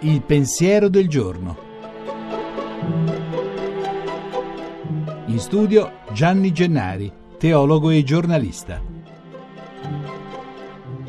Il pensiero del giorno. In studio Gianni Gennari, teologo e giornalista.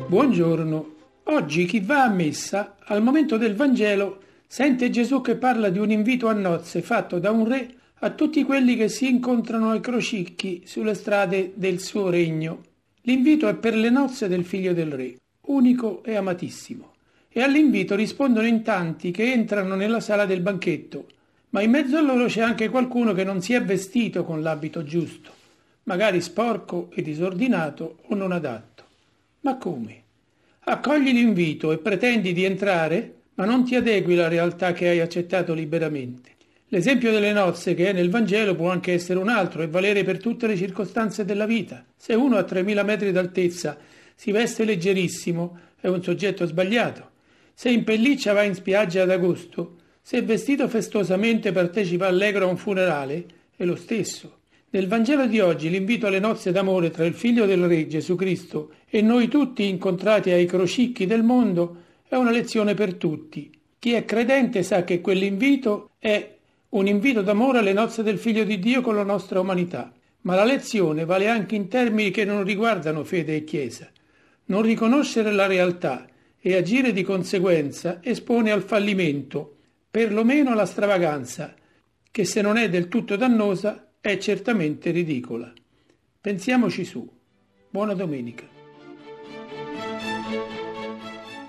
Buongiorno. Oggi chi va a messa, al momento del Vangelo, sente Gesù che parla di un invito a nozze fatto da un re a tutti quelli che si incontrano ai crocicchi sulle strade del suo regno. L'invito è per le nozze del figlio del re, unico e amatissimo e all'invito rispondono in tanti che entrano nella sala del banchetto, ma in mezzo a loro c'è anche qualcuno che non si è vestito con l'abito giusto, magari sporco e disordinato o non adatto. Ma come? Accogli l'invito e pretendi di entrare, ma non ti adegui alla realtà che hai accettato liberamente. L'esempio delle nozze che è nel Vangelo può anche essere un altro e valere per tutte le circostanze della vita. Se uno a 3000 metri d'altezza si veste leggerissimo, è un soggetto sbagliato. Se in pelliccia va in spiaggia ad agosto, se vestito festosamente partecipa allegro a un funerale, è lo stesso. Nel Vangelo di oggi l'invito alle nozze d'amore tra il figlio del Re Gesù Cristo e noi tutti incontrati ai crocicchi del mondo è una lezione per tutti. Chi è credente sa che quell'invito è un invito d'amore alle nozze del figlio di Dio con la nostra umanità. Ma la lezione vale anche in termini che non riguardano fede e Chiesa. Non riconoscere la realtà e agire di conseguenza espone al fallimento, perlomeno alla stravaganza, che se non è del tutto dannosa è certamente ridicola. Pensiamoci su. Buona domenica.